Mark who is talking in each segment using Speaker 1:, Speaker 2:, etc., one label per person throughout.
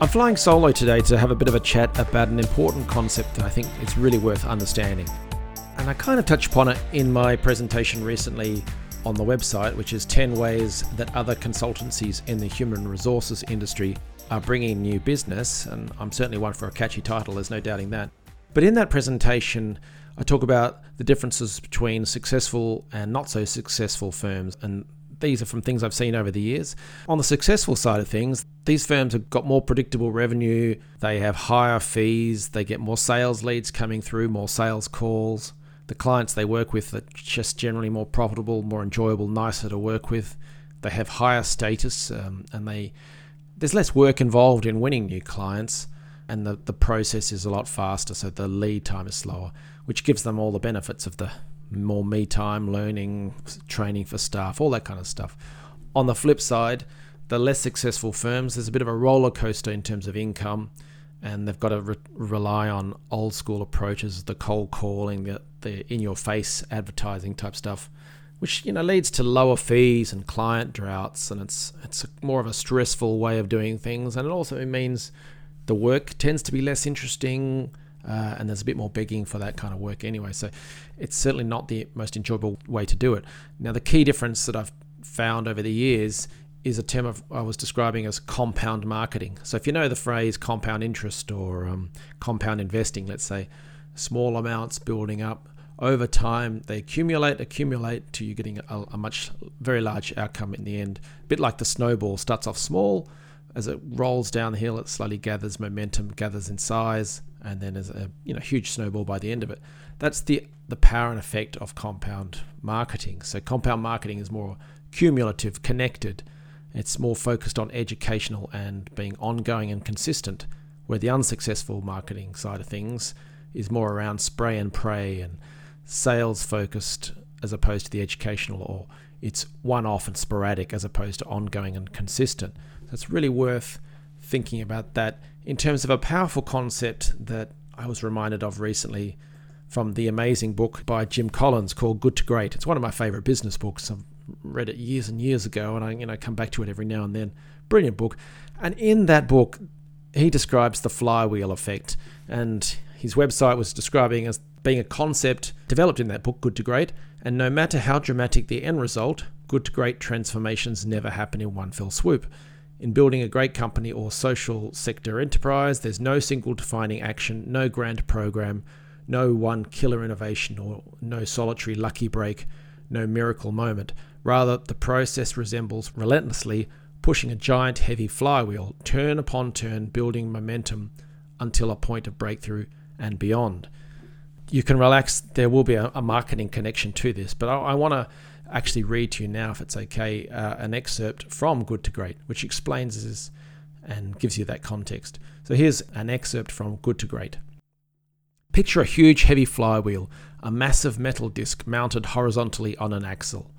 Speaker 1: I'm flying solo today to have a bit of a chat about an important concept that I think is really worth understanding. And I kind of touched upon it in my presentation recently on the website, which is 10 ways that other consultancies in the human resources industry are bringing new business. And I'm certainly one for a catchy title, there's no doubting that. But in that presentation, I talk about the differences between successful and not so successful firms and these are from things I've seen over the years. On the successful side of things, these firms have got more predictable revenue, they have higher fees, they get more sales leads coming through, more sales calls. The clients they work with are just generally more profitable, more enjoyable, nicer to work with. They have higher status, um, and they there's less work involved in winning new clients, and the, the process is a lot faster, so the lead time is slower, which gives them all the benefits of the more me time, learning, training for staff, all that kind of stuff. On the flip side, the less successful firms, there's a bit of a roller coaster in terms of income, and they've got to re- rely on old school approaches, the cold calling, the, the in your face advertising type stuff, which you know leads to lower fees and client droughts, and it's it's more of a stressful way of doing things, and it also means the work tends to be less interesting uh, and there's a bit more begging for that kind of work anyway. So it's certainly not the most enjoyable way to do it. Now, the key difference that I've found over the years is a term of, I was describing as compound marketing. So if you know the phrase compound interest or um, compound investing, let's say, small amounts building up over time, they accumulate, accumulate to you getting a, a much very large outcome in the end. A bit like the snowball starts off small, as it rolls down the hill, it slowly gathers momentum, gathers in size, and then there's a you know huge snowball by the end of it. That's the the power and effect of compound marketing. So compound marketing is more cumulative, connected. It's more focused on educational and being ongoing and consistent. Where the unsuccessful marketing side of things is more around spray and pray and sales focused as opposed to the educational or it's one off and sporadic as opposed to ongoing and consistent. So it's really worth thinking about that in terms of a powerful concept that I was reminded of recently from the amazing book by Jim Collins called Good to Great. It's one of my favorite business books. I've read it years and years ago, and I you know come back to it every now and then. Brilliant book. And in that book, he describes the flywheel effect, and his website was describing as being a concept developed in that book, Good to Great. And no matter how dramatic the end result, good to great transformations never happen in one fell swoop. In building a great company or social sector enterprise, there's no single defining action, no grand program, no one killer innovation, or no solitary lucky break, no miracle moment. Rather, the process resembles relentlessly pushing a giant heavy flywheel, turn upon turn, building momentum until a point of breakthrough and beyond. You can relax, there will be a, a marketing connection to this, but I, I want to actually read to you now, if it's okay, uh, an excerpt from Good to Great, which explains this and gives you that context. So here's an excerpt from Good to Great. Picture a huge heavy flywheel, a massive metal disc mounted horizontally on an axle,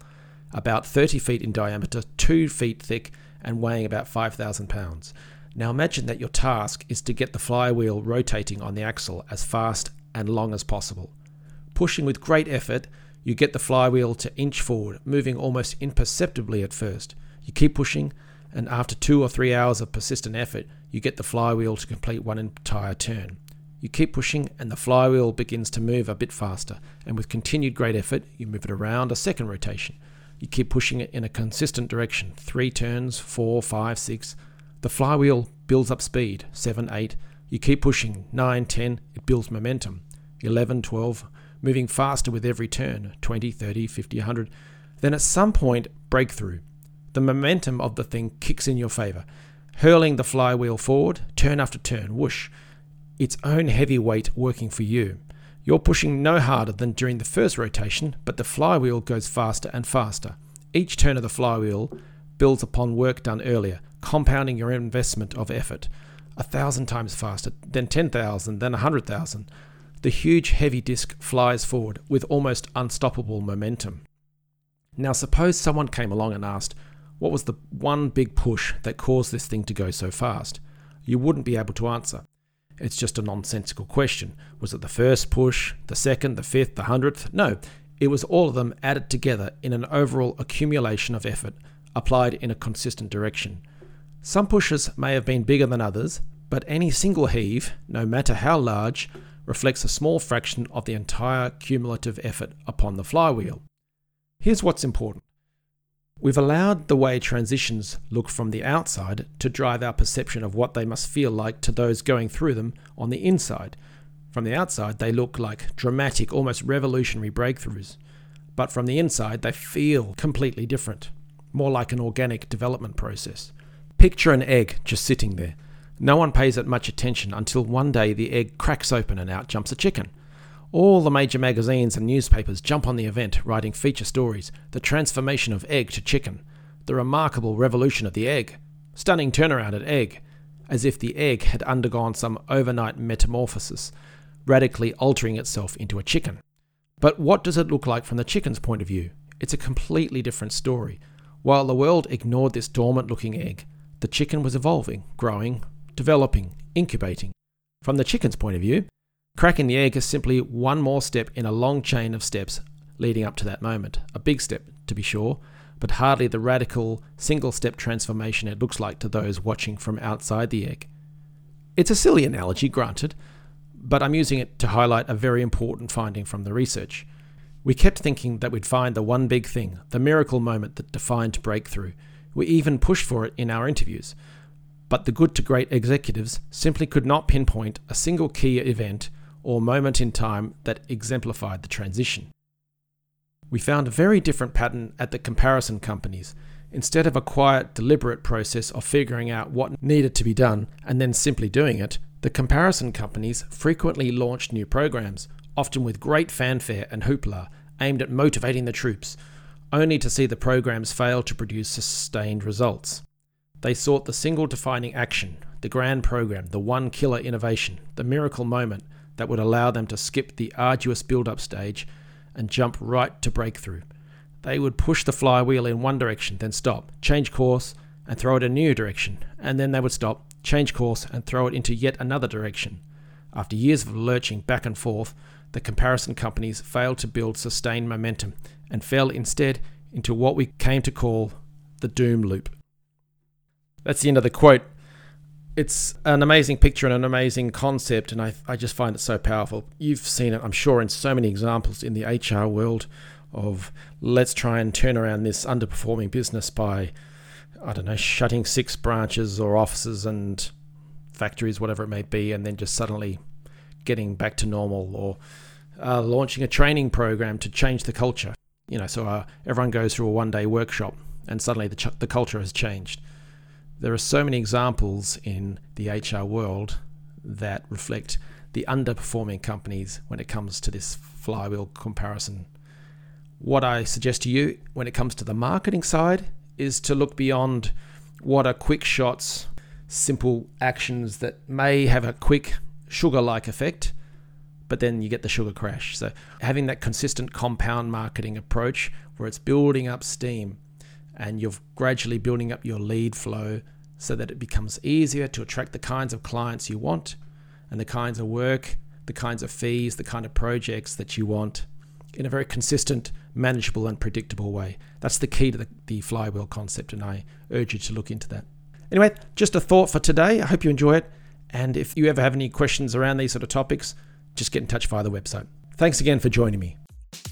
Speaker 1: about 30 feet in diameter, 2 feet thick, and weighing about 5,000 pounds. Now imagine that your task is to get the flywheel rotating on the axle as fast and long as possible. Pushing with great effort, you get the flywheel to inch forward, moving almost imperceptibly at first. You keep pushing, and after two or three hours of persistent effort, you get the flywheel to complete one entire turn. You keep pushing, and the flywheel begins to move a bit faster, and with continued great effort, you move it around a second rotation. You keep pushing it in a consistent direction three turns, four, five, six. The flywheel builds up speed, seven, eight. You keep pushing, nine, ten, it builds momentum. 11, 12, moving faster with every turn 20, 30, 50, 100. Then at some point, breakthrough. The momentum of the thing kicks in your favor, hurling the flywheel forward, turn after turn, whoosh, its own heavy weight working for you. You're pushing no harder than during the first rotation, but the flywheel goes faster and faster. Each turn of the flywheel builds upon work done earlier, compounding your investment of effort. A thousand times faster, then 10,000, then a 100,000. The huge heavy disk flies forward with almost unstoppable momentum. Now, suppose someone came along and asked, what was the one big push that caused this thing to go so fast? You wouldn't be able to answer. It's just a nonsensical question. Was it the first push, the second, the fifth, the hundredth? No, it was all of them added together in an overall accumulation of effort applied in a consistent direction. Some pushes may have been bigger than others, but any single heave, no matter how large, reflects a small fraction of the entire cumulative effort upon the flywheel. Here's what's important We've allowed the way transitions look from the outside to drive our perception of what they must feel like to those going through them on the inside. From the outside, they look like dramatic, almost revolutionary breakthroughs. But from the inside, they feel completely different, more like an organic development process. Picture an egg just sitting there. No one pays it much attention until one day the egg cracks open and out jumps a chicken. All the major magazines and newspapers jump on the event, writing feature stories the transformation of egg to chicken, the remarkable revolution of the egg, stunning turnaround at egg, as if the egg had undergone some overnight metamorphosis, radically altering itself into a chicken. But what does it look like from the chicken's point of view? It's a completely different story. While the world ignored this dormant looking egg, the chicken was evolving, growing, developing, incubating. From the chicken's point of view, Cracking the egg is simply one more step in a long chain of steps leading up to that moment. A big step, to be sure, but hardly the radical single step transformation it looks like to those watching from outside the egg. It's a silly analogy, granted, but I'm using it to highlight a very important finding from the research. We kept thinking that we'd find the one big thing, the miracle moment that defined breakthrough. We even pushed for it in our interviews. But the good to great executives simply could not pinpoint a single key event or moment in time that exemplified the transition. We found a very different pattern at the comparison companies. Instead of a quiet, deliberate process of figuring out what needed to be done and then simply doing it, the comparison companies frequently launched new programs, often with great fanfare and hoopla, aimed at motivating the troops, only to see the programs fail to produce sustained results. They sought the single defining action, the grand program, the one killer innovation, the miracle moment, that would allow them to skip the arduous build up stage and jump right to breakthrough. They would push the flywheel in one direction, then stop, change course, and throw it a new direction, and then they would stop, change course, and throw it into yet another direction. After years of lurching back and forth, the comparison companies failed to build sustained momentum and fell instead into what we came to call the doom loop. That's the end of the quote it's an amazing picture and an amazing concept, and I, I just find it so powerful. You've seen it, I'm sure, in so many examples in the HR world of let's try and turn around this underperforming business by, I don't know, shutting six branches or offices and factories, whatever it may be, and then just suddenly getting back to normal or uh, launching a training program to change the culture. You know, so uh, everyone goes through a one day workshop and suddenly the, ch- the culture has changed there are so many examples in the HR world that reflect the underperforming companies when it comes to this flywheel comparison. What I suggest to you when it comes to the marketing side is to look beyond what are quick shots, simple actions that may have a quick sugar like effect, but then you get the sugar crash. So, having that consistent compound marketing approach where it's building up steam and you're gradually building up your lead flow so that it becomes easier to attract the kinds of clients you want and the kinds of work, the kinds of fees, the kind of projects that you want in a very consistent, manageable, and predictable way. That's the key to the, the flywheel concept, and I urge you to look into that. Anyway, just a thought for today. I hope you enjoy it. And if you ever have any questions around these sort of topics, just get in touch via the website. Thanks again for joining me.